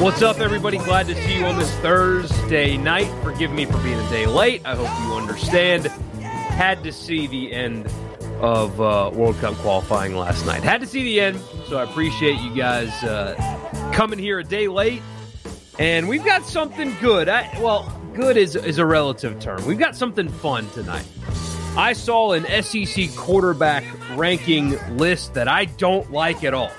What's up, everybody? Glad to see you on this Thursday night. Forgive me for being a day late. I hope you understand. Had to see the end of uh, World Cup qualifying last night. Had to see the end, so I appreciate you guys uh, coming here a day late. And we've got something good. I, well, good is, is a relative term. We've got something fun tonight. I saw an SEC quarterback ranking list that I don't like at all.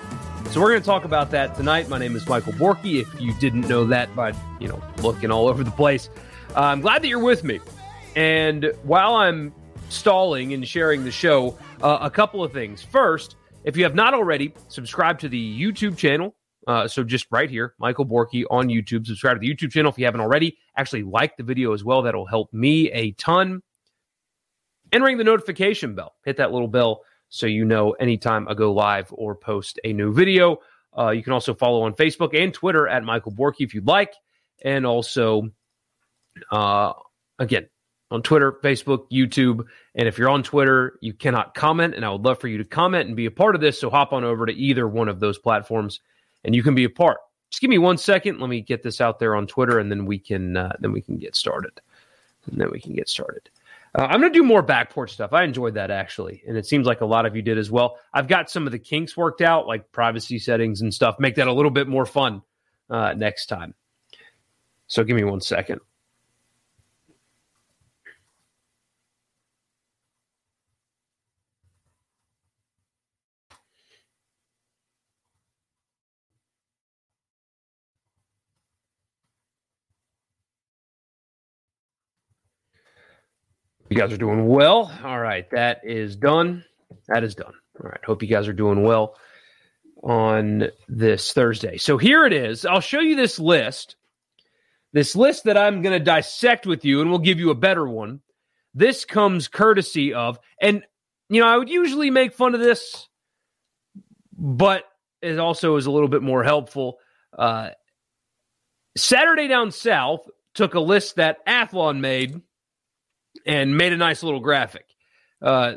So we're going to talk about that tonight. My name is Michael Borky. If you didn't know that by you know looking all over the place, uh, I'm glad that you're with me. And while I'm stalling and sharing the show, uh, a couple of things. First, if you have not already, subscribe to the YouTube channel. Uh, so just right here, Michael Borky on YouTube. Subscribe to the YouTube channel if you haven't already. Actually, like the video as well. That'll help me a ton. And ring the notification bell. Hit that little bell so you know anytime I go live or post a new video. Uh, you can also follow on Facebook and Twitter at Michael Borky if you'd like. And also, uh, again, on Twitter, Facebook, YouTube. And if you're on Twitter, you cannot comment. And I would love for you to comment and be a part of this. So hop on over to either one of those platforms and you can be a part. Just give me one second. Let me get this out there on Twitter and then we can uh, then we can get started. And then we can get started. Uh, I'm going to do more backport stuff. I enjoyed that actually, and it seems like a lot of you did as well. I've got some of the kinks worked out, like privacy settings and stuff. Make that a little bit more fun uh, next time. So give me one second. You guys are doing well. All right, that is done. That is done. All right, hope you guys are doing well on this Thursday. So here it is. I'll show you this list. This list that I'm going to dissect with you, and we'll give you a better one. This comes courtesy of, and you know, I would usually make fun of this, but it also is a little bit more helpful. Uh, Saturday Down South took a list that Athlon made and made a nice little graphic. Uh,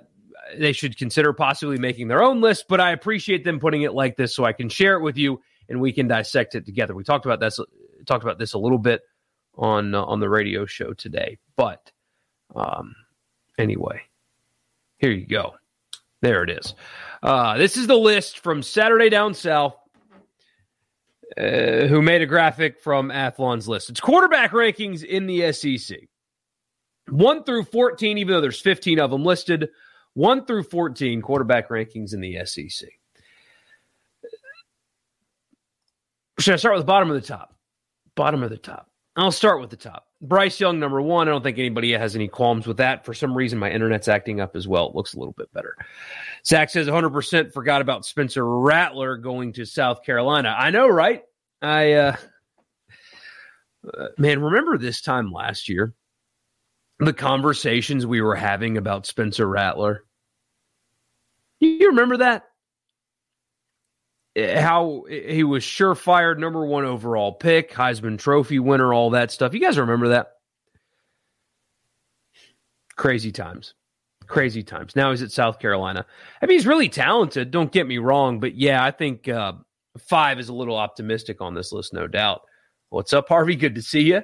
they should consider possibly making their own list, but I appreciate them putting it like this so I can share it with you and we can dissect it together. We talked about this talked about this a little bit on uh, on the radio show today, but um, anyway, here you go. There it is. Uh, this is the list from Saturday Down South. Uh, who made a graphic from Athlon's list? It's quarterback rankings in the SEC. 1 through 14, even though there's 15 of them listed, 1 through 14 quarterback rankings in the SEC. Should I start with the bottom of the top? Bottom of the top. I'll start with the top. Bryce Young, number one. I don't think anybody has any qualms with that. For some reason, my internet's acting up as well. It looks a little bit better. Zach says 100% forgot about Spencer Rattler going to South Carolina. I know, right? I, uh, uh man, remember this time last year? The conversations we were having about Spencer Rattler. You remember that? Eh, how he was surefire number one overall pick, Heisman Trophy winner, all that stuff. You guys remember that? Crazy times. Crazy times. Now he's at South Carolina. I mean, he's really talented, don't get me wrong, but yeah, I think uh, five is a little optimistic on this list, no doubt. What's up, Harvey? Good to see you.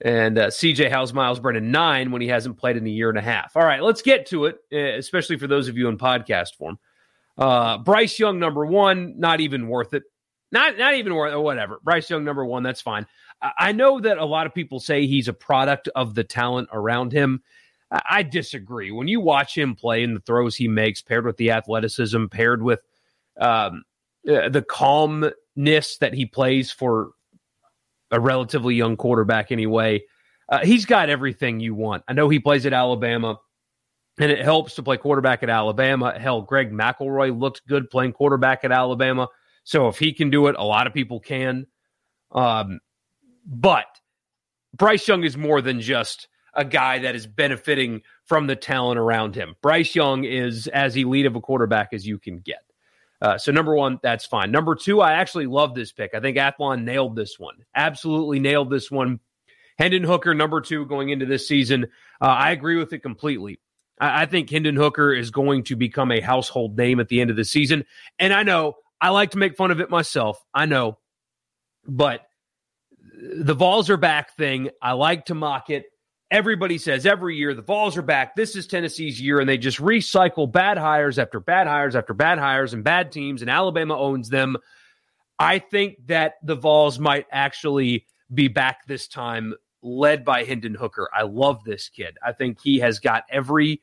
And uh, CJ, how's Miles Brennan? Nine when he hasn't played in a year and a half. All right, let's get to it, eh, especially for those of you in podcast form. Uh, Bryce Young, number one, not even worth it. Not not even worth it, whatever. Bryce Young, number one, that's fine. I, I know that a lot of people say he's a product of the talent around him. I, I disagree. When you watch him play and the throws he makes, paired with the athleticism, paired with um, uh, the calmness that he plays for a relatively young quarterback anyway. Uh, he's got everything you want. I know he plays at Alabama, and it helps to play quarterback at Alabama. Hell, Greg McElroy looked good playing quarterback at Alabama. So if he can do it, a lot of people can. Um, but Bryce Young is more than just a guy that is benefiting from the talent around him. Bryce Young is as elite of a quarterback as you can get. Uh, so number one, that's fine. Number two, I actually love this pick. I think Athlon nailed this one. Absolutely nailed this one. Hendon Hooker, number two, going into this season. Uh, I agree with it completely. I, I think Hendon Hooker is going to become a household name at the end of the season. And I know I like to make fun of it myself. I know, but the Vols are back thing. I like to mock it. Everybody says every year the Vols are back. This is Tennessee's year, and they just recycle bad hires after bad hires after bad hires and bad teams, and Alabama owns them. I think that the Vols might actually be back this time, led by Hendon Hooker. I love this kid. I think he has got every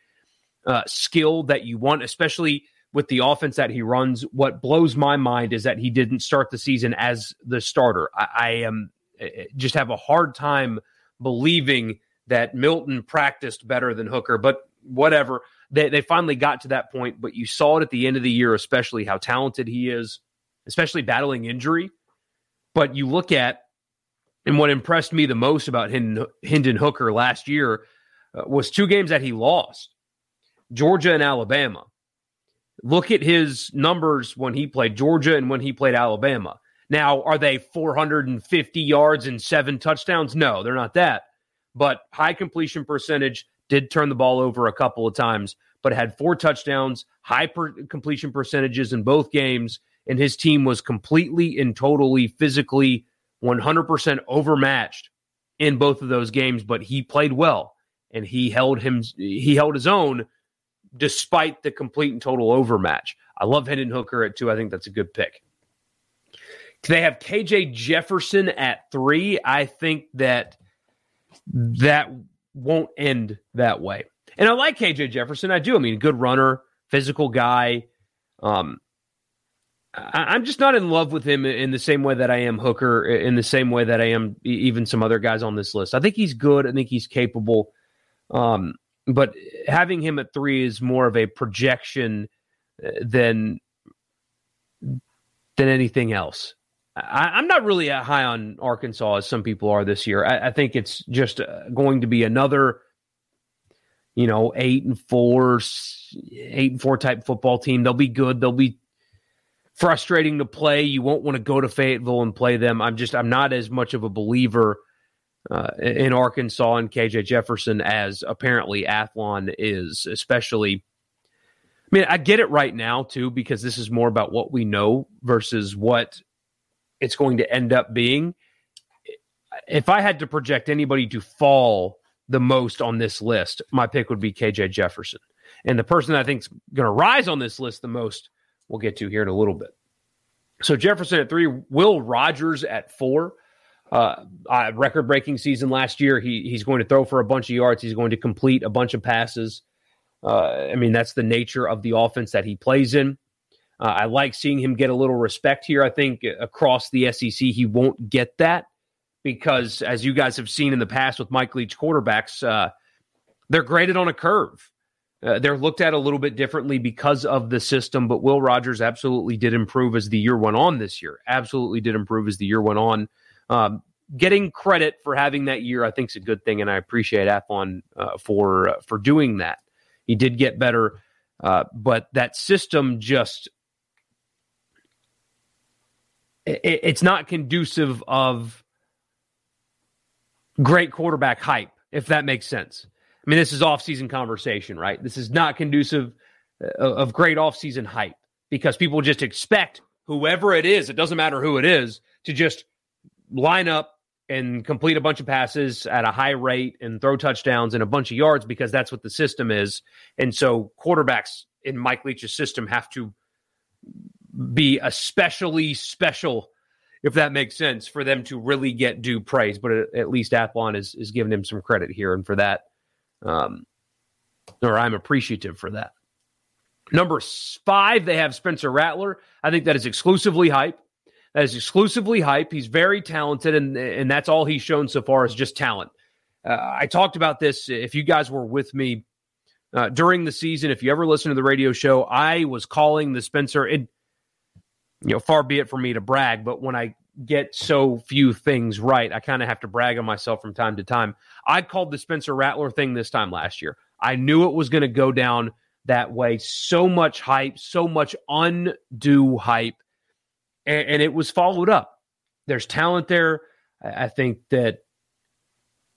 uh, skill that you want, especially with the offense that he runs. What blows my mind is that he didn't start the season as the starter. I, I am eh, just have a hard time believing that Milton practiced better than Hooker, but whatever. They, they finally got to that point, but you saw it at the end of the year, especially how talented he is, especially battling injury. But you look at, and what impressed me the most about Hendon Hooker last year uh, was two games that he lost Georgia and Alabama. Look at his numbers when he played Georgia and when he played Alabama. Now, are they 450 yards and seven touchdowns? No, they're not that but high completion percentage, did turn the ball over a couple of times, but had four touchdowns, high per- completion percentages in both games, and his team was completely and totally physically 100% overmatched in both of those games, but he played well and he held him he held his own despite the complete and total overmatch. I love Hendon Hooker at two. I think that's a good pick. They have KJ Jefferson at three. I think that that won't end that way. And I like KJ Jefferson. I do. I mean, good runner, physical guy. Um, I, am just not in love with him in the same way that I am Hooker, in the same way that I am even some other guys on this list. I think he's good. I think he's capable. Um, but having him at three is more of a projection uh, than than anything else. I, am not really high on Arkansas as some people are this year. I, I think it's just uh, going to be another, you know, eight and four, eight and four type football team. They'll be good. They'll be frustrating to play. You won't want to go to Fayetteville and play them. I'm just I'm not as much of a believer uh, in Arkansas and KJ Jefferson as apparently Athlon is, especially. I mean, I get it right now too because this is more about what we know versus what it's going to end up being. If I had to project anybody to fall the most on this list, my pick would be KJ Jefferson. And the person that I think is going to rise on this list the most, we'll get to here in a little bit. So Jefferson at three, Will Rogers at four. Uh, uh, record breaking season last year. He he's going to throw for a bunch of yards. He's going to complete a bunch of passes. Uh, I mean, that's the nature of the offense that he plays in. Uh, I like seeing him get a little respect here. I think across the SEC, he won't get that because, as you guys have seen in the past with Mike Leach quarterbacks, uh, they're graded on a curve. Uh, they're looked at a little bit differently because of the system, but Will Rogers absolutely did improve as the year went on this year. Absolutely did improve as the year went on. Um, getting credit for having that year, I think, is a good thing, and I appreciate Athlon uh, for uh, for doing that. He did get better, uh, but that system just it, it's not conducive of great quarterback hype, if that makes sense. I mean, this is off-season conversation, right? This is not conducive uh, of great off-season hype because people just expect whoever it is, it doesn't matter who it is, to just line up and complete a bunch of passes at a high rate and throw touchdowns and a bunch of yards because that's what the system is. And so quarterbacks in Mike Leach's system have to be especially special, if that makes sense, for them to really get due praise. But at least Athlon is is giving him some credit here, and for that, um, or I'm appreciative for that. Number five, they have Spencer Rattler. I think that is exclusively hype. That is exclusively hype. He's very talented, and and that's all he's shown so far is just talent. Uh, I talked about this. If you guys were with me uh, during the season, if you ever listen to the radio show, I was calling the Spencer. And you know, far be it for me to brag, but when I get so few things right, I kind of have to brag on myself from time to time. I called the Spencer Rattler thing this time last year. I knew it was going to go down that way. So much hype, so much undue hype, and, and it was followed up. There's talent there. I think that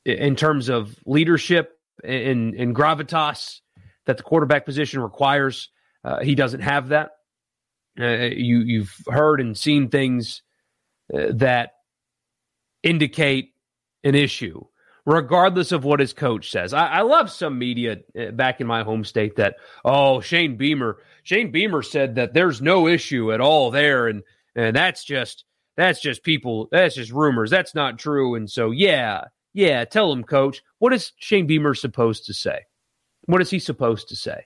in terms of leadership and, and gravitas that the quarterback position requires, uh, he doesn't have that. Uh, you you've heard and seen things uh, that indicate an issue, regardless of what his coach says. I, I, love some media uh, back in my home state that oh Shane Beamer Shane Beamer said that there's no issue at all there, and and that's just that's just people that's just rumors. That's not true. And so yeah yeah, tell him, coach. What is Shane Beamer supposed to say? What is he supposed to say?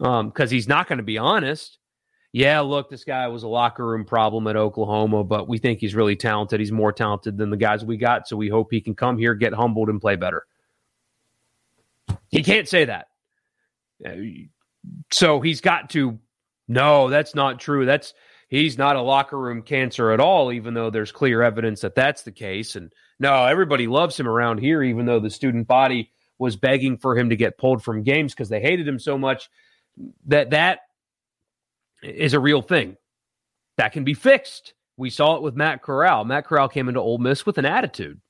Um, because he's not going to be honest yeah, look, this guy was a locker room problem at Oklahoma, but we think he's really talented. He's more talented than the guys we got, so we hope he can come here, get humbled, and play better. He can't say that. So he's got to, no, that's not true. That's, he's not a locker room cancer at all, even though there's clear evidence that that's the case. And no, everybody loves him around here, even though the student body was begging for him to get pulled from games because they hated him so much that that is a real thing. That can be fixed. We saw it with Matt Corral. Matt Corral came into Ole Miss with an attitude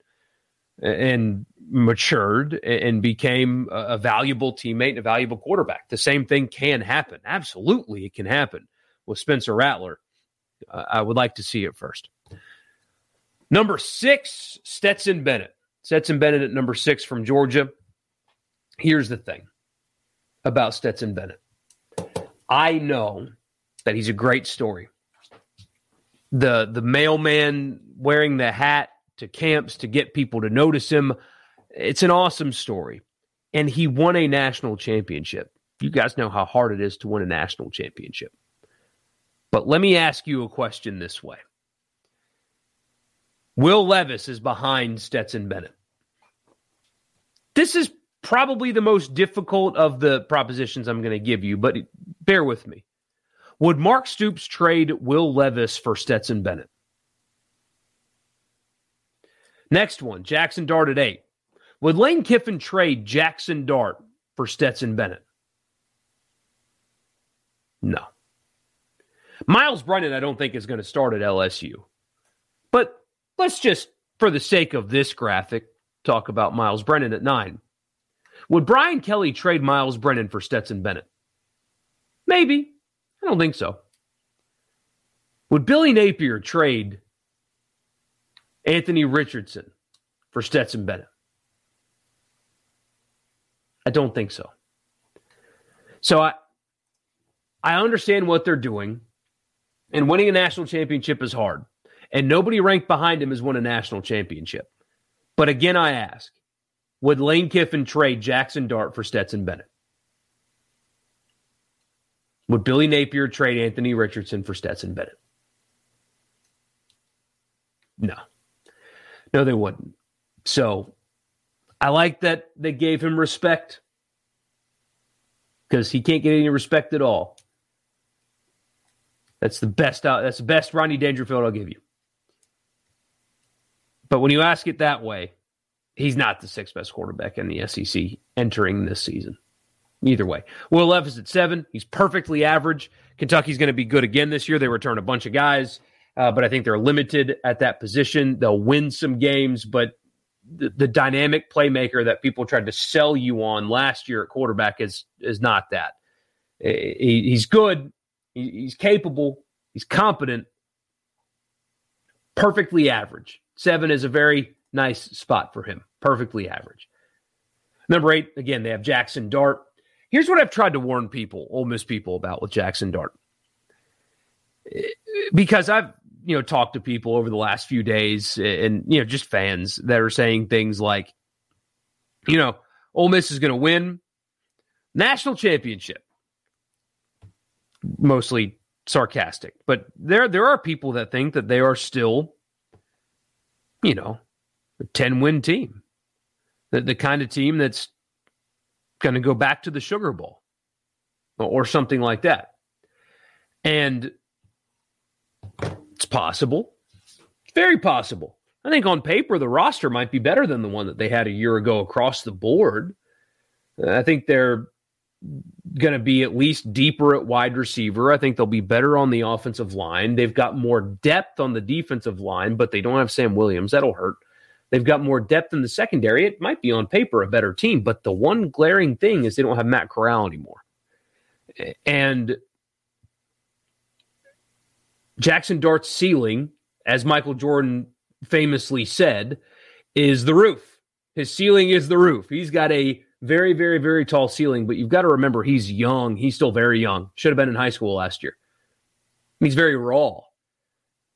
and matured and became a valuable teammate and a valuable quarterback. The same thing can happen. Absolutely, it can happen with Spencer Rattler. I would like to see it first. Number six, Stetson Bennett. Stetson Bennett at number six from Georgia. Here's the thing about Stetson Bennett. I know that he's a great story. The the mailman wearing the hat to camps to get people to notice him. It's an awesome story. And he won a national championship. You guys know how hard it is to win a national championship. But let me ask you a question this way. Will Levis is behind Stetson Bennett. This is probably the most difficult of the propositions I'm going to give you, but bear with me. Would Mark Stoops trade Will Levis for Stetson Bennett? Next one, Jackson Dart at eight. Would Lane Kiffin trade Jackson Dart for Stetson Bennett? No. Miles Brennan, I don't think is going to start at LSU. But let's just, for the sake of this graphic, talk about Miles Brennan at nine. Would Brian Kelly trade Miles Brennan for Stetson Bennett? Maybe. I don't think so. Would Billy Napier trade Anthony Richardson for Stetson Bennett? I don't think so. So I I understand what they're doing, and winning a national championship is hard. And nobody ranked behind him has won a national championship. But again, I ask, would Lane Kiffin trade Jackson Dart for Stetson Bennett? Would Billy Napier trade Anthony Richardson for Stetson Bennett? No. No, they wouldn't. So I like that they gave him respect because he can't get any respect at all. That's the best out. That's the best Rodney Dangerfield I'll give you. But when you ask it that way, he's not the sixth best quarterback in the SEC entering this season. Either way, Will Levis at seven. He's perfectly average. Kentucky's going to be good again this year. They return a bunch of guys, uh, but I think they're limited at that position. They'll win some games, but the, the, dynamic playmaker that people tried to sell you on last year at quarterback is is not that. He, he's good. He, he's capable. He's competent. Perfectly average. Seven is a very nice spot for him. Perfectly average. Number eight, again, they have Jackson Dart. Here's what I've tried to warn people, Ole Miss people, about with Jackson Dart, because I've you know talked to people over the last few days, and you know just fans that are saying things like, you know, Ole Miss is going to win national championship. Mostly sarcastic, but there there are people that think that they are still, you know, a ten win team. The, the kind of team that's going to go back to the Sugar Bowl or something like that. And it's possible, very possible. I think on paper, the roster might be better than the one that they had a year ago across the board. I think they're going to be at least deeper at wide receiver. I think they'll be better on the offensive line. They've got more depth on the defensive line, but they don't have Sam Williams. That'll hurt. They've got more depth in the secondary. It might be on paper a better team, but the one glaring thing is they don't have Matt Corral anymore. And Jackson Dart's ceiling, as Michael Jordan famously said, is the roof. His ceiling is the roof. He's got a very, very, very tall ceiling, but you've got to remember he's young. He's still very young. Should have been in high school last year. He's very raw.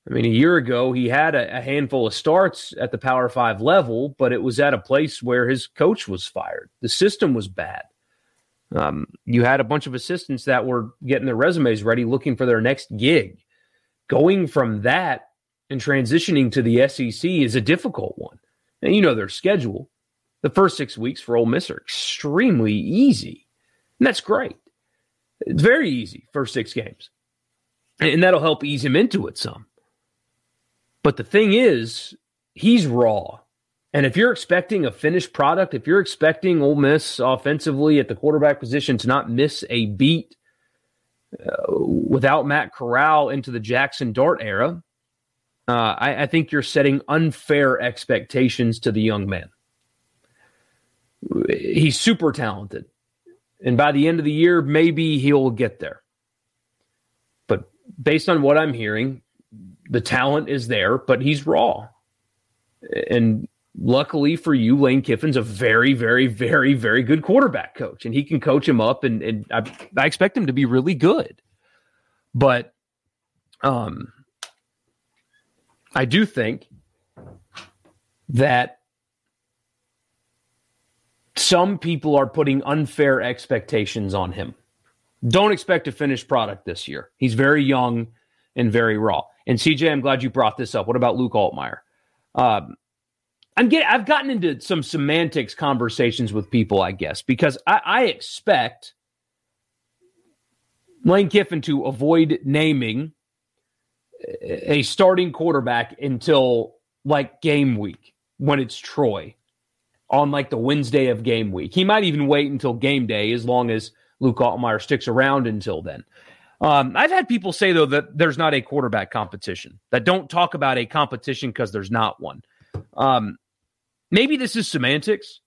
I mean, a year ago, he had a, a, handful of starts at the Power Five level, but it was at a place where his coach was fired. The system was bad. Um, you had a bunch of assistants that were getting their resumes ready, looking for their next gig. Going from that and transitioning to the SEC is a difficult one. And you know their schedule. The first six weeks for Ole Miss are extremely easy. And that's great. It's very easy, first six games. And that'll help ease him into it some. But the thing is, he's raw. And if you're expecting a finished product, if you're expecting Ole Miss offensively at the quarterback position to not miss a beat uh, without Matt Corral into the Jackson Dart era, uh, I, I think you're setting unfair expectations to the young man. He's super talented. And by the end of the year, maybe he'll get there. But based on what I'm hearing, the talent is there, but he's raw. And luckily for you, Lane Kiffin's a very, very, very, very good quarterback coach, and he can coach him up, and, and I, I expect him to be really good. But um, I do think that some people are putting unfair expectations on him. Don't expect a finished product this year. He's very young and very raw. And CJ, I'm glad you brought this up. What about Luke Altmyer? Um, I'm getting, I've gotten into some semantics conversations with people, I guess, because I, I expect Lane Kiffin to avoid naming a starting quarterback until like game week when it's Troy on like the Wednesday of game week. He might even wait until game day as long as Luke Altmyer sticks around until then. Um, I've had people say though that there's not a quarterback competition. That don't talk about a competition because there's not one. Um, maybe this is semantics,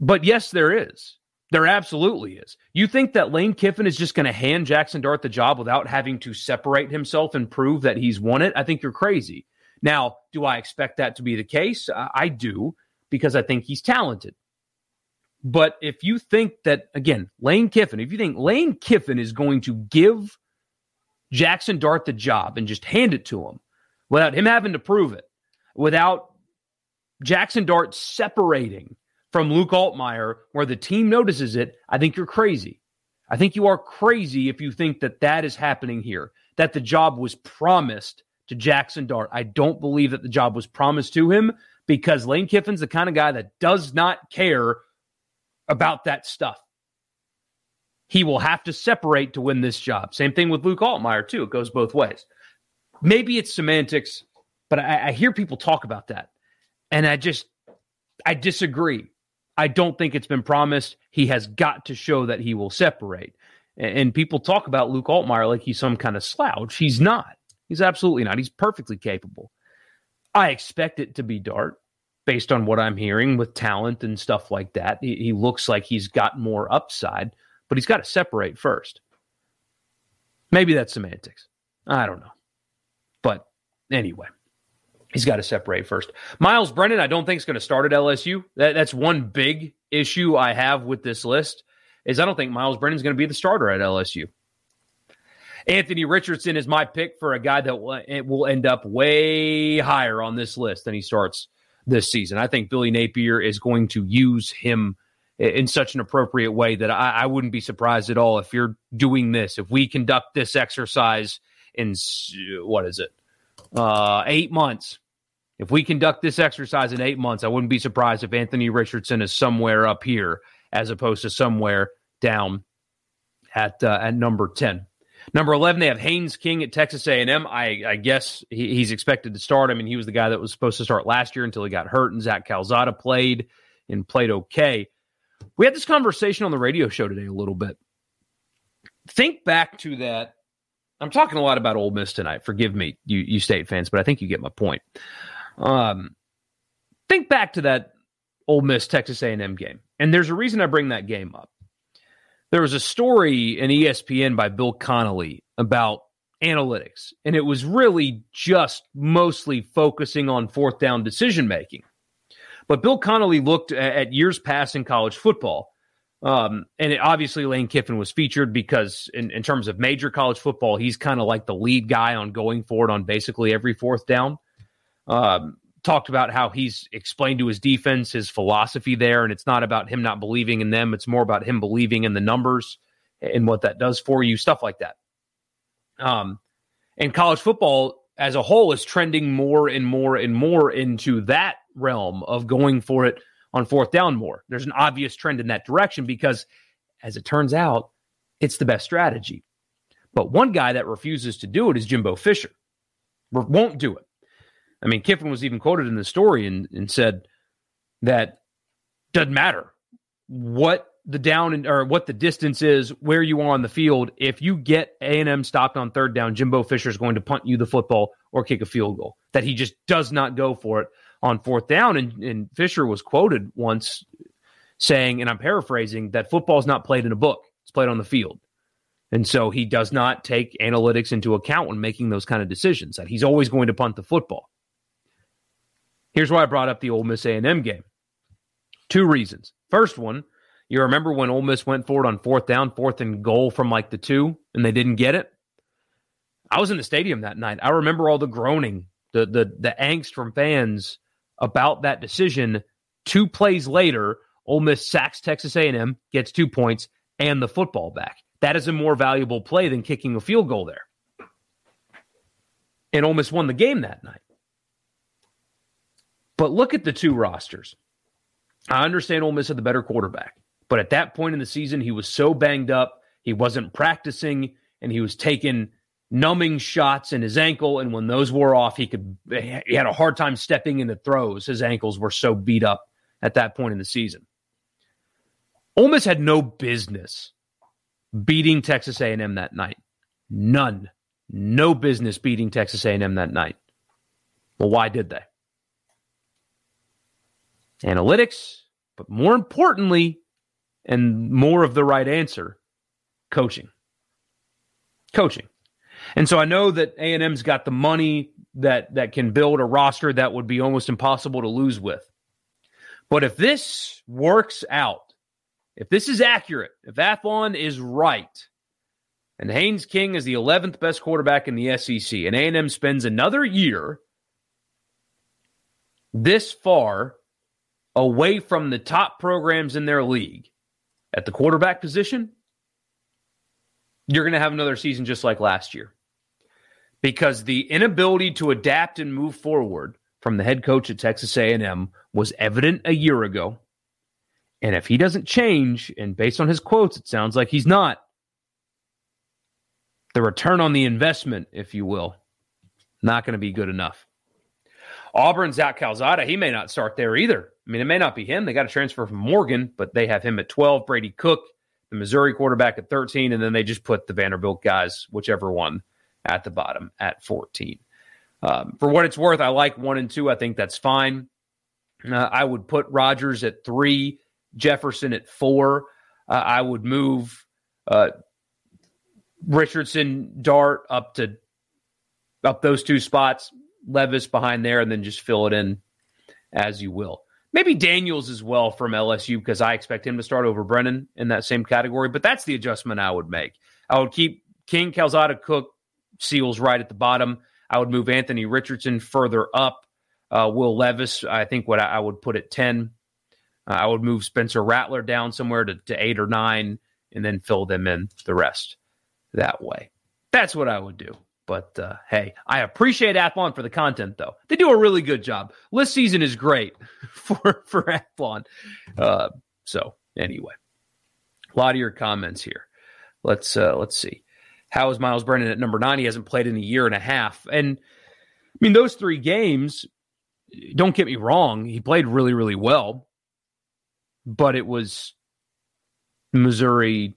but yes, there is. There absolutely is. You think that Lane Kiffin is just going to hand Jackson Dart the job without having to separate himself and prove that he's won it? I think you're crazy. Now, do I expect that to be the case? I do because I think he's talented. But if you think that, again, Lane Kiffin, if you think Lane Kiffin is going to give Jackson Dart the job and just hand it to him without him having to prove it, without Jackson Dart separating from Luke Altmyer where the team notices it, I think you're crazy. I think you are crazy if you think that that is happening here, that the job was promised to Jackson Dart. I don't believe that the job was promised to him because Lane Kiffin's the kind of guy that does not care about that stuff. He will have to separate to win this job. Same thing with Luke Altmyer, too. It goes both ways. Maybe it's semantics, but I, I hear people talk about that. And I just, I disagree. I don't think it's been promised. He has got to show that he will separate. And, and people talk about Luke Altmyer like he's some kind of slouch. He's not. He's absolutely not. He's perfectly capable. I expect it to be Dart based on what I'm hearing with talent and stuff like that. He, he looks like he's got more upside, but he's got to separate first. Maybe that's semantics. I don't know. But anyway, he's got to separate first. Miles Brennan, I don't think is going to start at LSU. That, that's one big issue I have with this list is I don't think Miles Brennan is going to be the starter at LSU. Anthony Richardson is my pick for a guy that eh, will end up way higher on this list than he starts this season. I think Billy Napier is going to use him in such an appropriate way that I, I, wouldn't be surprised at all if you're doing this. If we conduct this exercise in what is it, uh, eight months, If we conduct this exercise in eight months, I wouldn't be surprised if Anthony Richardson is somewhere up here as opposed to somewhere down at uh, at number ten. Number eleven, they have Haynes King at Texas A&M. I, I guess he, he's expected to start. I mean, he was the guy that was supposed to start last year until he got hurt, and Zach Calzada played and played okay. We had this conversation on the radio show today a little bit. Think back to that. I'm talking a lot about Ole Miss tonight. Forgive me, you you state fans, but I think you get my point. Um, think back to that Ole Miss Texas A&M game, and there's a reason I bring that game up. There was a story in ESPN by Bill Connelly about analytics, and it was really just mostly focusing on fourth down decision making. But Bill Connelly looked at years past in college football. Um, and it, obviously, Lane Kiffin was featured because, in, in terms of major college football, he's kind of like the lead guy on going forward on basically every fourth down. Um, talked about how he's explained to his defense his philosophy there, and it's not about him not believing in them; it's more about him believing in the numbers and what that does for you, stuff like that. Um, and college football as a whole is trending more and more and more into that realm of going for it on fourth down more. There's an obvious trend in that direction because, as it turns out, it's the best strategy. But one guy that refuses to do it is Jimbo Fisher. Won't do it. I mean, Kiffin was even quoted in the story and, and said that doesn't matter what the down or what the distance is, where you are on the field. If you get A and M stopped on third down, Jimbo Fisher is going to punt you the football or kick a field goal. That he just does not go for it on fourth down. And, and Fisher was quoted once saying, and I'm paraphrasing, that football is not played in a book; it's played on the field. And so he does not take analytics into account when making those kind of decisions. That he's always going to punt the football. Here's why I brought up the Ole Miss A&M game. Two reasons. First one, you remember when Ole Miss went forward on fourth down, fourth and goal from like the two, and they didn't get it. I was in the stadium that night. I remember all the groaning, the the the angst from fans about that decision. Two plays later, Ole Miss sacks Texas A&M, gets two points, and the football back. That is a more valuable play than kicking a field goal there. And Ole Miss won the game that night. But look at the two rosters. I understand Ole Miss had the better quarterback, but at that point in the season, he was so banged up, he wasn't practicing, and he was taking numbing shots in his ankle. And when those wore off, he could he had a hard time stepping into throws. His ankles were so beat up at that point in the season. Ole Miss had no business beating Texas A&M that night. None. No business beating Texas A&M that night. Well, why did they? Analytics, but more importantly, and more of the right answer, coaching. Coaching. And so I know that A&M's got the money that that can build a roster that would be almost impossible to lose with. But if this works out, if this is accurate, if Athlon is right, and Haynes King is the 11th best quarterback in the SEC, and A&M spends another year this far away from the top programs in their league at the quarterback position, you're going to have another season just like last year. Because the inability to adapt and move forward from the head coach at Texas A&M was evident a year ago. And if he doesn't change, and based on his quotes, it sounds like he's not, the return on the investment, if you will, not going to be good enough. Auburn's Zach Calzada, he may not start there either. I mean, it may not be him. They got a transfer from Morgan, but they have him at 12, Brady Cook, the Missouri quarterback at 13, and then they just put the Vanderbilt guys, whichever one, at the bottom at 14. Um, for what it's worth, I like one and two. I think that's fine. Uh, I would put Rogers at three, Jefferson at four. Uh, I would move uh, Richardson, Dart up to up those two spots, Levis behind there, and then just fill it in as you will. Maybe Daniels as well from LSU because I expect him to start over Brennan in that same category. But that's the adjustment I would make. I would keep King, Calzada, Cook, Seals right at the bottom. I would move Anthony Richardson further up. Uh, Will Levis, I think what I, would put at 10. Uh, I would move Spencer Rattler down somewhere to, to eight or nine and then fill them in the rest that way. That's what I would do. But uh, hey, I appreciate Athlon for the content, though. They do a really good job. List season is great for for Athlon. Uh, so anyway, a lot of your comments here. Let's uh, let's see. How is Miles Brennan at number nine? He hasn't played in a year and a half, and I mean those three games. Don't get me wrong; he played really, really well, but it was Missouri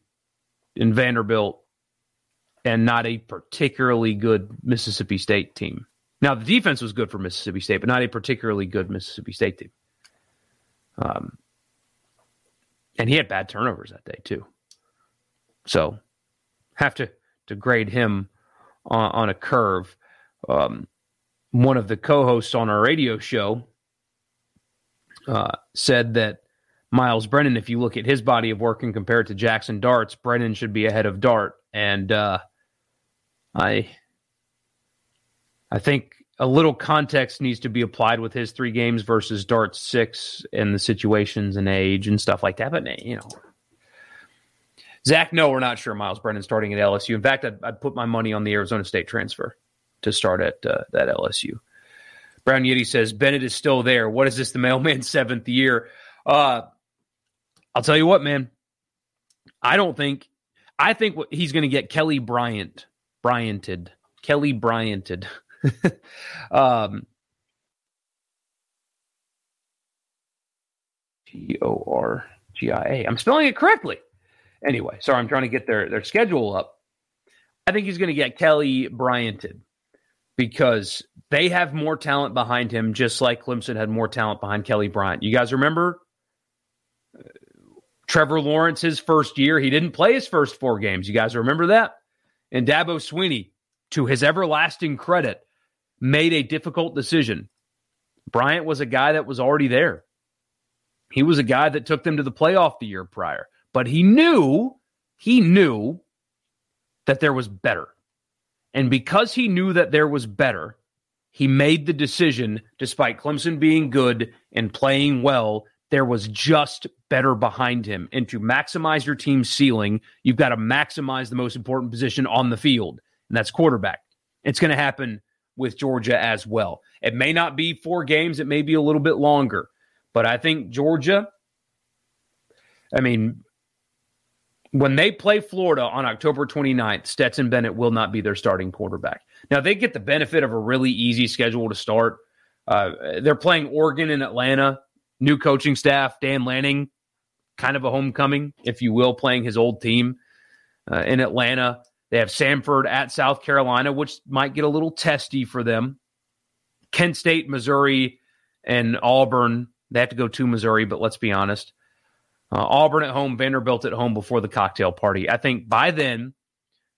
and Vanderbilt and not a particularly good Mississippi State team. Now, the defense was good for Mississippi State, but not a particularly good Mississippi State team. Um, and he had bad turnovers that day too. So, have to to grade him on, on a curve. Um, one of the co-hosts on our radio show uh, said that Miles Brennan, if you look at his body of work and compare it to Jackson Dart's, Brennan should be ahead of Dart. And uh, I I think a little context needs to be applied with his three games versus Dart's six and the situations and age and stuff like that. But you know, Zach, no, we're not sure Miles Brennan starting at LSU. In fact, I'd, I'd, put my money on the Arizona State transfer to start at uh, that LSU. Brown Yeti says Bennett is still there. What is this? The mailman's seventh year. Uh, I'll tell you what, man. I don't think. I think he's going to get Kelly Bryant Bryanted. Kelly Bryanted. um, G O R G I A. I'm spelling it correctly. Anyway, sorry, I'm trying to get their, their schedule up. I think he's going to get Kelly Bryanted because they have more talent behind him, just like Clemson had more talent behind Kelly Bryant. You guys remember uh, Trevor Lawrence, his first year? He didn't play his first four games. You guys remember that? And Dabo Swinney, to his everlasting credit, made a difficult decision. Bryant was a guy that was already there. He was a guy that took them to the playoff the year prior, but he knew, he knew that there was better. And because he knew that there was better, he made the decision, despite Clemson being good and playing well, there was just better behind him. And to maximize your team's ceiling, you've got to maximize the most important position on the field, and that's quarterback. It's going to happen with Georgia as well. It may not be four games, it may be a little bit longer, but I think Georgia, I mean, when they play Florida on October 29th, Stetson Bennett will not be their starting quarterback. Now, they get the benefit of a really easy schedule to start. Uh, they're playing Oregon and Atlanta new coaching staff, Dan Lanning, kind of a homecoming, if you will, playing his old team uh, in Atlanta. They have Samford at South Carolina, which might get a little testy for them. Kent State, Missouri, and Auburn. They have to go to Missouri, but let's be honest. Uh, Auburn at home, Vanderbilt at home before the cocktail party. I think by then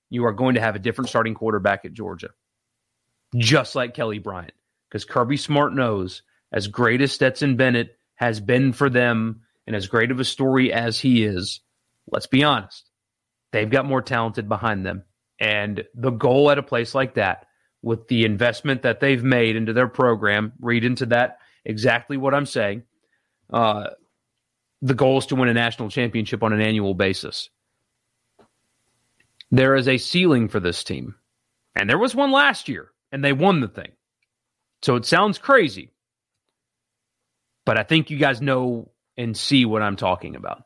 you are going to have a different starting quarterback at Georgia, just like Kelly Bryant, because Kirby Smart knows as great as Stetson Bennett has been for them and as great of a story as he is, let's be honest, they've got more talented behind them. And the goal at a place like that, with the investment that they've made into their program, read into that exactly what I'm saying. Uh, the goal is to win a national championship on an annual basis. There is a ceiling for this team. And there was one last year, and they won the thing. So it sounds crazy, but I think you guys know and see what I'm talking about.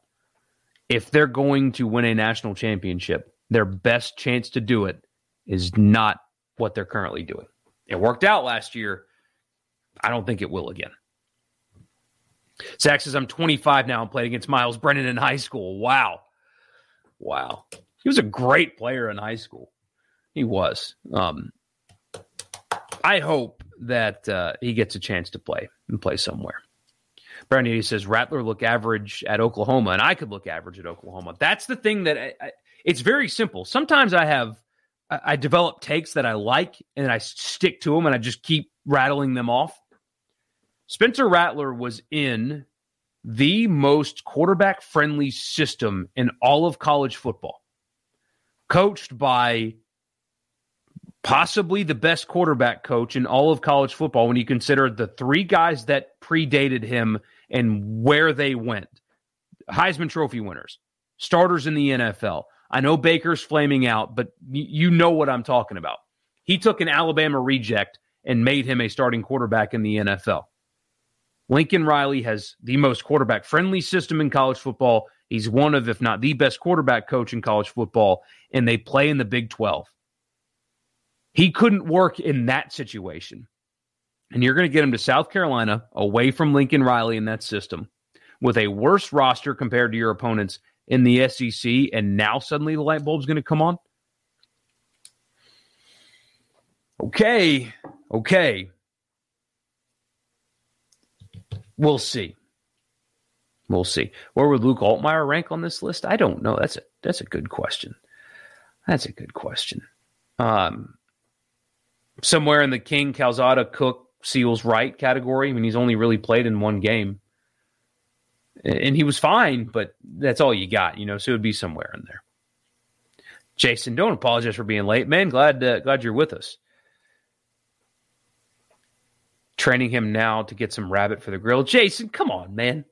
If they're going to win a national championship, their best chance to do it is not what they're currently doing. It worked out last year. I don't think it will again. Zach says, I'm 25 now and played against Miles Brennan in high school. Wow. Wow. He was a great player in high school. He was. Um, I hope that uh, he gets a chance to play and play somewhere. Brandon says Rattler look average at Oklahoma, and I could look average at Oklahoma. That's the thing that I, I, it's very simple. Sometimes I have I, I develop takes that I like, and I stick to them, and I just keep rattling them off. Spencer Rattler was in the most quarterback friendly system in all of college football, coached by possibly the best quarterback coach in all of college football when you consider the three guys that predated him and where they went. Heisman Trophy winners, starters in the NFL. I know Baker's flaming out, but you know what I'm talking about. He took an Alabama reject and made him a starting quarterback in the NFL. Lincoln Riley has the most quarterback friendly system in college football. He's one of, if not the best quarterback coach in college football, and they play in the Big 12. He couldn't work in that situation. And you're going to get him to South Carolina away from Lincoln Riley in that system with a worse roster compared to your opponents in the SEC. And now suddenly the light bulb's going to come on. Okay. Okay. We'll see. We'll see. Where would Luke Altmyer rank on this list? I don't know. That's a that's a good question. That's a good question. Um, somewhere in the King, Calzada, Cook, Seals, right category. I mean, he's only really played in one game, and he was fine, but that's all you got, you know. So it would be somewhere in there. Jason, don't apologize for being late, man. Glad uh, glad you're with us training him now to get some rabbit for the grill. Jason, come on, man.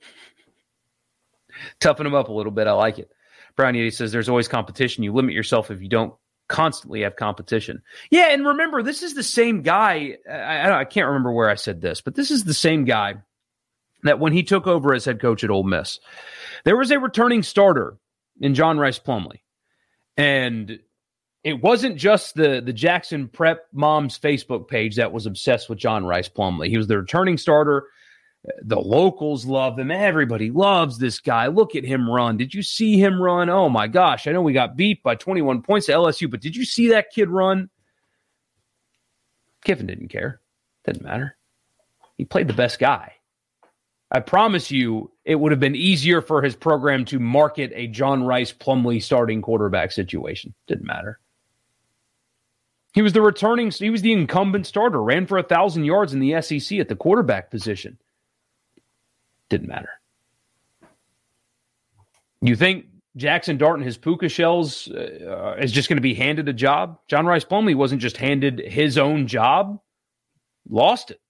Toughen him up a little bit. I like it. Brown Yeti says there's always competition. You limit yourself if you don't constantly have competition. Yeah, and remember, this is the same guy. I, I can't remember where I said this, but this is the same guy that when he took over as head coach at Ole Miss, there was a returning starter in John Rice Plumlee. And it wasn't just the the Jackson Prep Moms Facebook page that was obsessed with John Rice Plumlee. He was the returning starter. The locals love him. Everybody loves this guy. Look at him run. Did you see him run? Oh my gosh. I know we got beat by 21 points to LSU, but did you see that kid run? Kiffin didn't care. Didn't matter. He played the best guy. I promise you, it would have been easier for his program to market a John Rice Plumlee starting quarterback situation. Didn't matter. He was the returning, he was the incumbent starter, ran for a thousand yards in the SEC at the quarterback position. Didn't matter. You think Jackson Dart and his puka shells uh, is just going to be handed a job? John Rice Plumlee wasn't just handed his own job, lost it.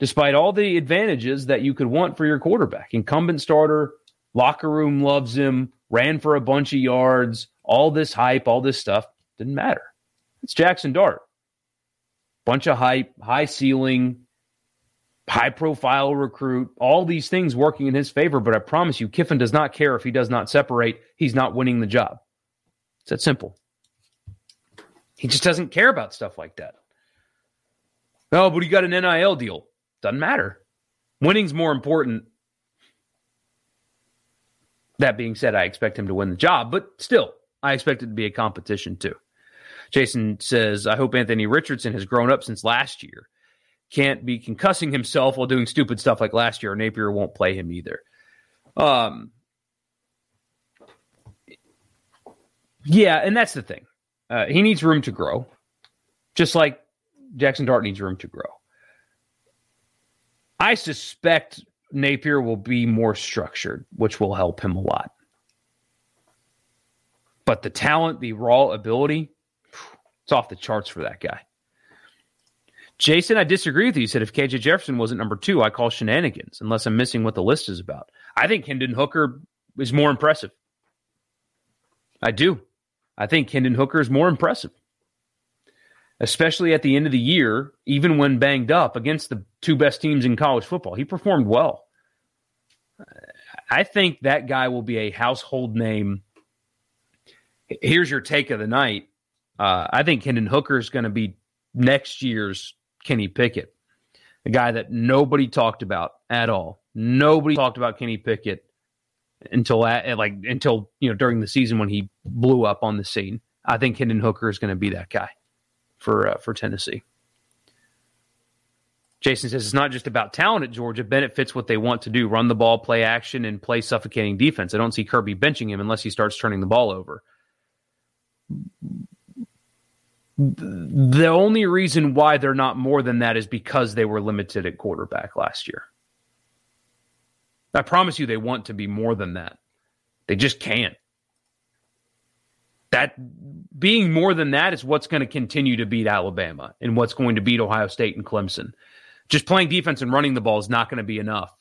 Despite all the advantages that you could want for your quarterback, incumbent starter, locker room loves him, ran for a bunch of yards, all this hype, all this stuff didn't matter. It's Jackson Dart. Bunch of hype, high ceiling, high profile recruit, all these things working in his favor. But I promise you, Kiffin does not care if he does not separate. He's not winning the job. It's that simple. He just doesn't care about stuff like that. Oh, but he got an NIL deal. Doesn't matter. Winning's more important. That being said, I expect him to win the job, but still, I expect it to be a competition too. Jason says, I hope Anthony Richardson has grown up since last year. Can't be concussing himself while doing stupid stuff like last year. Napier won't play him either. Um, yeah, and that's the thing. Uh, he needs room to grow, just like Jackson Dart needs room to grow. I suspect Napier will be more structured, which will help him a lot. But the talent, the raw ability, it's off the charts for that guy. Jason, I disagree with you. You said if KJ Jefferson wasn't number two, I call shenanigans, unless I'm missing what the list is about. I think Hendon Hooker is more impressive. I do. I think Hendon Hooker is more impressive, especially at the end of the year, even when banged up against the two best teams in college football. He performed well. I think that guy will be a household name. Here's your take of the night. Uh, I think Hendon Hooker is going to be next year's Kenny Pickett, a guy that nobody talked about at all. Nobody talked about Kenny Pickett until at, like until you know during the season when he blew up on the scene. I think Hendon Hooker is going to be that guy for uh, for Tennessee. Jason says it's not just about talent at Georgia. Bennett fits what they want to do: run the ball, play action, and play suffocating defense. I don't see Kirby benching him unless he starts turning the ball over the only reason why they're not more than that is because they were limited at quarterback last year. I promise you they want to be more than that. They just can't. That being more than that is what's going to continue to beat Alabama and what's going to beat Ohio State and Clemson. Just playing defense and running the ball is not going to be enough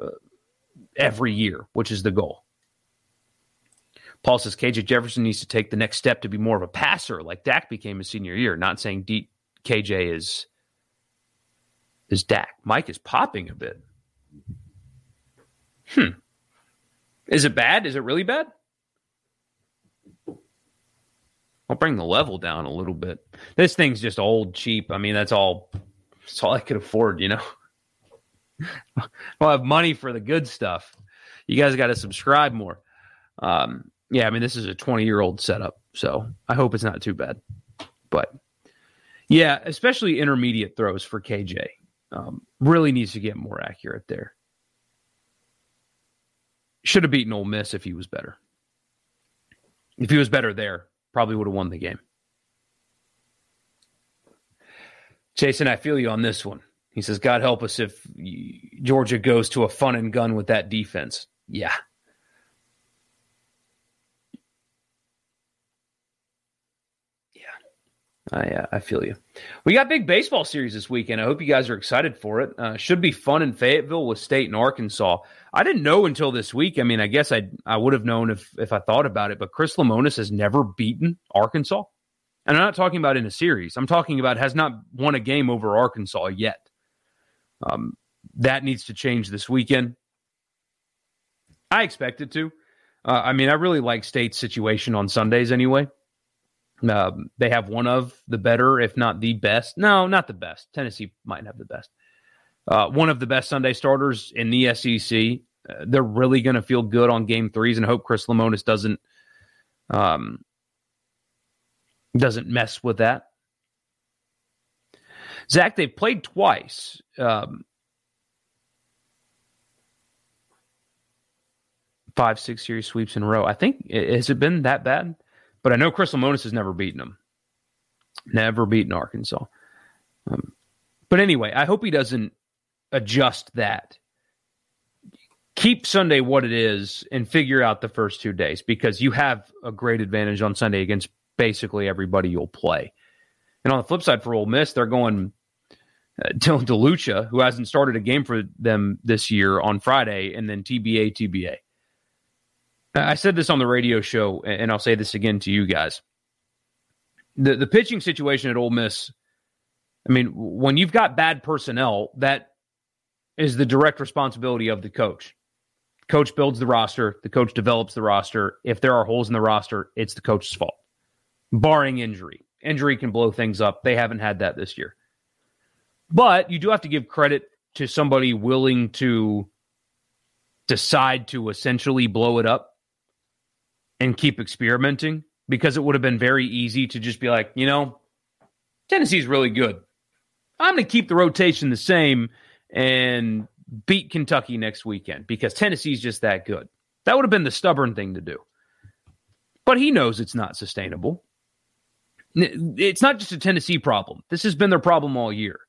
uh, every year, which is the goal. Paul says KJ Jefferson needs to take the next step to be more of a passer, like Dak became his senior year. Not saying D- KJ is is Dak. Mike is popping a bit. Hmm. Is it bad? Is it really bad? I'll bring the level down a little bit. This thing's just old, cheap. I mean, that's all. That's all I could afford, you know. I'll have money for the good stuff. You guys got to subscribe more. Um, yeah, I mean, this is a 20 year old setup, so I hope it's not too bad. But yeah, especially intermediate throws for KJ. Um, really needs to get more accurate there. Should have beaten Ole Miss if he was better. If he was better there, probably would have won the game. Jason, I feel you on this one. He says, God help us if Georgia goes to a fun and gun with that defense. Yeah. Yeah. I, uh, I feel you. We got big baseball series this weekend. I hope you guys are excited for it. Uh, should be fun in Fayetteville with State and Arkansas. I didn't know until this week. I mean, I guess I I would have known if if I thought about it. But Chris Lemonis has never beaten Arkansas, and I'm not talking about in a series. I'm talking about has not won a game over Arkansas yet. Um, that needs to change this weekend. I expect it to. Uh, I mean, I really like State's situation on Sundays anyway. Um, they have one of the better, if not the best. No, not the best. Tennessee might have the best uh, one of the best Sunday starters in the SEC. Uh, they're really going to feel good on game threes and hope Chris Lemonis doesn't um, doesn't mess with that. Zach, they've played twice. Um, five, six series sweeps in a row. I think has it been that bad? But I know Chris Lemonis has never beaten them. Never beaten Arkansas. Um, but anyway, I hope he doesn't adjust that. Keep Sunday what it is and figure out the first two days because you have a great advantage on Sunday against basically everybody you'll play. And on the flip side, for Ole Miss, they're going uh, Dylan DeLucia, who hasn't started a game for them this year on Friday, and then TBA, TBA. I said this on the radio show, and I'll say this again to you guys. The the pitching situation at Ole Miss, I mean, when you've got bad personnel, that is the direct responsibility of the coach. Coach builds the roster, the coach develops the roster. If there are holes in the roster, it's the coach's fault, barring injury. Injury can blow things up. They haven't had that this year. But you do have to give credit to somebody willing to decide to essentially blow it up and keep experimenting because it would have been very easy to just be like, you know, Tennessee's really good. I'm going to keep the rotation the same and beat Kentucky next weekend because Tennessee's just that good. That would have been the stubborn thing to do. But he knows it's not sustainable. It's not just a Tennessee problem. This has been their problem all year.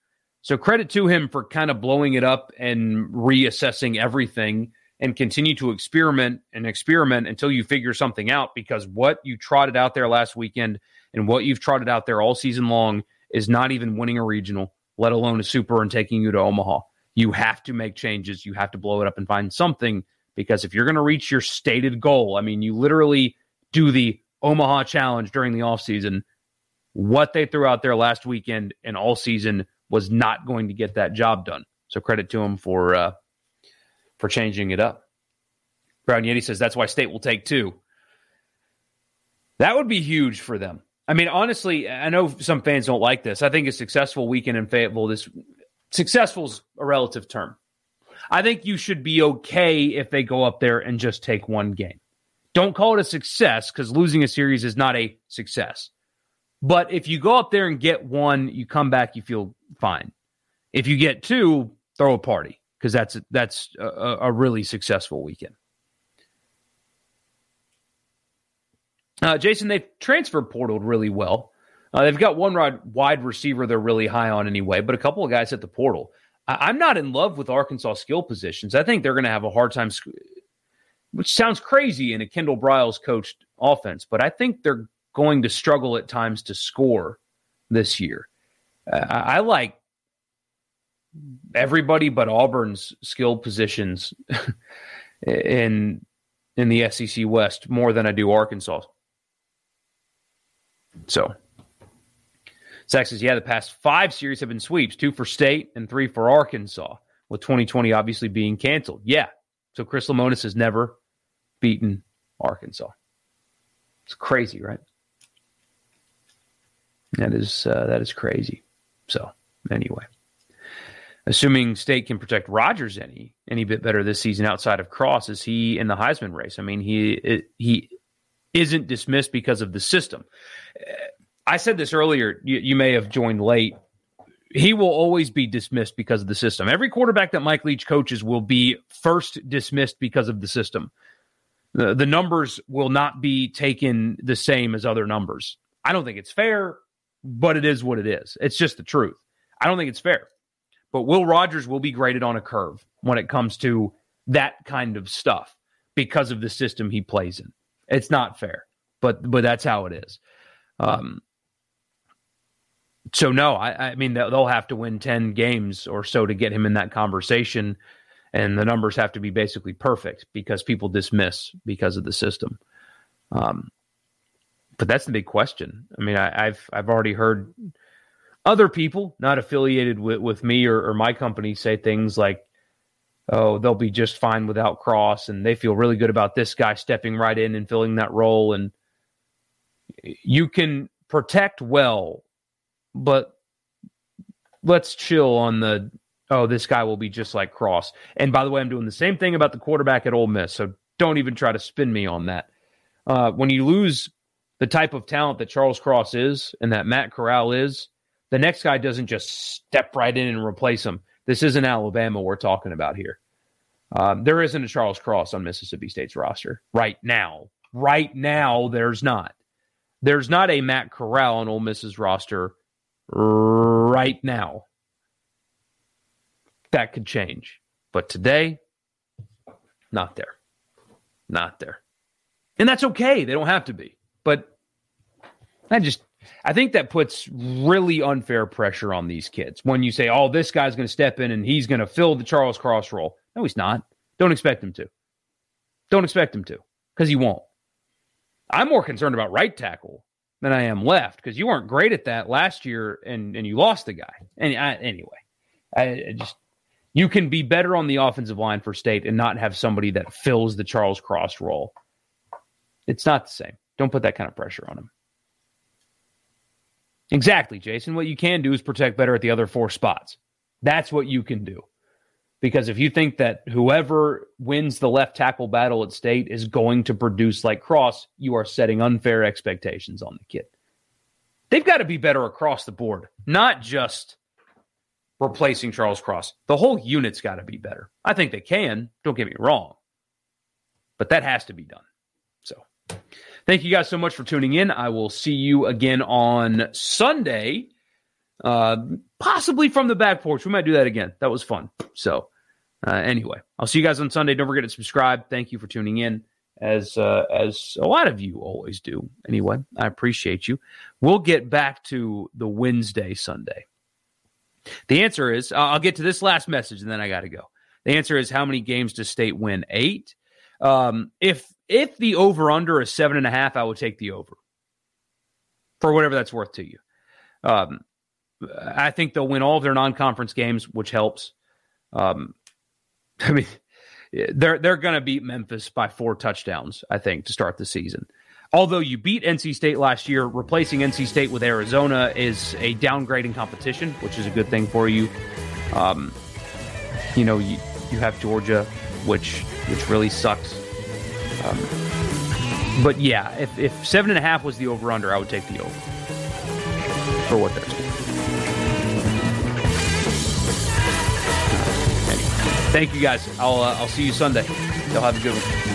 So credit to him for kind of blowing it up and reassessing everything and continue to experiment and experiment until you figure something out because what you trotted out there last weekend and what you've trotted out there all season long is not even winning a regional, let alone a super and taking you to Omaha you have to make changes. You have to blow it up and find something because if you're going to reach your stated goal, I mean, you literally do the Omaha challenge during the offseason. What they threw out there last weekend and all season was not going to get that job done. So credit to them for uh, for changing it up. Brown Yeti says that's why State will take two. That would be huge for them. I mean, honestly, I know some fans don't like this. I think a successful weekend in Fayetteville this successful is a relative term. I think you should be okay if they go up there and just take one game. Don't call it a success because losing a series is not a success. But if you go up there and get one, you come back, you feel fine. If you get two, throw a party because that's that's a, a, really successful weekend. Uh, Jason, they've transfer portaled really well. Uh, they've got one wide receiver they're really high on anyway, but a couple of guys at the portal. I- am not in love with Arkansas skill positions. I think they're going to have a hard time, sc- which sounds crazy in a Kendall Briles coached offense, but I think they're going to struggle at times to score this year. Uh, I-, I like everybody but Auburn's skill positions in in the SEC West more than I do Arkansas. So, says, yeah, the past five series have been sweeps, two for state and three for Arkansas, with 2020 obviously being canceled. Yeah. So Chris Lemonis has never beaten Arkansas. It's crazy, right? That is uh, that is crazy. So anyway, assuming State can protect Rogers any any bit better this season outside of Cross, is he in the Heisman race? I mean, he he isn't dismissed because of the system. Uh, I said this earlier. You, you may have joined late. He will always be dismissed because of the system. Every quarterback that Mike Leach coaches will be first dismissed because of the system. The, the numbers will not be taken the same as other numbers. I don't think it's fair, but it is what it is. It's just the truth. I don't think it's fair. But Will Rogers will be graded on a curve when it comes to that kind of stuff because of the system he plays in. It's not fair, but but that's how it is. Um, so no, I, I mean they'll have to win ten games or so to get him in that conversation, and the numbers have to be basically perfect because people dismiss because of the system. Um, but that's the big question. I mean, I, have I've already heard other people not affiliated with, with me or, or my company say things like, "Oh, they'll be just fine without Cross," and they feel really good about this guy stepping right in and filling that role. And you can protect well, but let's chill on the oh, this guy will be just like Cross. And by the way, I'm doing the same thing about the quarterback at Ole Miss, so don't even try to spin me on that. Uh, when you lose the type of talent that Charles Cross is and that Matt Corral is, the next guy doesn't just step right in and replace him. This isn't Alabama we're talking about here. Um, there isn't a Charles Cross on Mississippi State's roster right now. Right now, there's not. There's not a Matt Corral on Ole Miss's roster right now. That could change. But today, not there. Not there. And that's okay. They don't have to be. But I just I think that puts really unfair pressure on these kids when you say, "Oh, this guy's going to step in and he's going to fill the Charles Cross role." No, he's not. Don't expect him to. Don't expect him to because he won't. I'm more concerned about right tackle than I am left because you weren't great at that last year and and you lost the guy. And I, anyway, I, I just you can be better on the offensive line for state and not have somebody that fills the Charles Cross role. It's not the same. Don't put that kind of pressure on him. Exactly, Jason. What you can do is protect better at the other four spots. That's what you can do. Because if you think that whoever wins the left tackle battle at state is going to produce like Cross, you are setting unfair expectations on the kid. They've got to be better across the board, not just replacing Charles Cross. The whole unit's got to be better. I think they can. Don't get me wrong. But that has to be done. So. Thank you guys so much for tuning in. I will see you again on Sunday, uh, possibly from the back porch. We might do that again. That was fun. So, uh, anyway, I'll see you guys on Sunday. Don't forget to subscribe. Thank you for tuning in, as uh, as a lot of you always do. Anyway, I appreciate you. We'll get back to the Wednesday Sunday. The answer is I'll get to this last message and then I got to go. The answer is how many games does State win? Eight. Um, if if the over under is seven and a half, I would take the over for whatever that's worth to you. Um, I think they'll win all of their non conference games, which helps. Um, I mean, they're they're going to beat Memphis by four touchdowns, I think, to start the season. Although you beat NC State last year, replacing NC State with Arizona is a downgrading competition, which is a good thing for you. Um, you know, you, you have Georgia, which which really sucks. Um, but yeah, if, if seven and a half was the over under, I would take the over for what there's. Anyway, thank you guys. I'll uh, I'll see you Sunday. Y'all have a good one.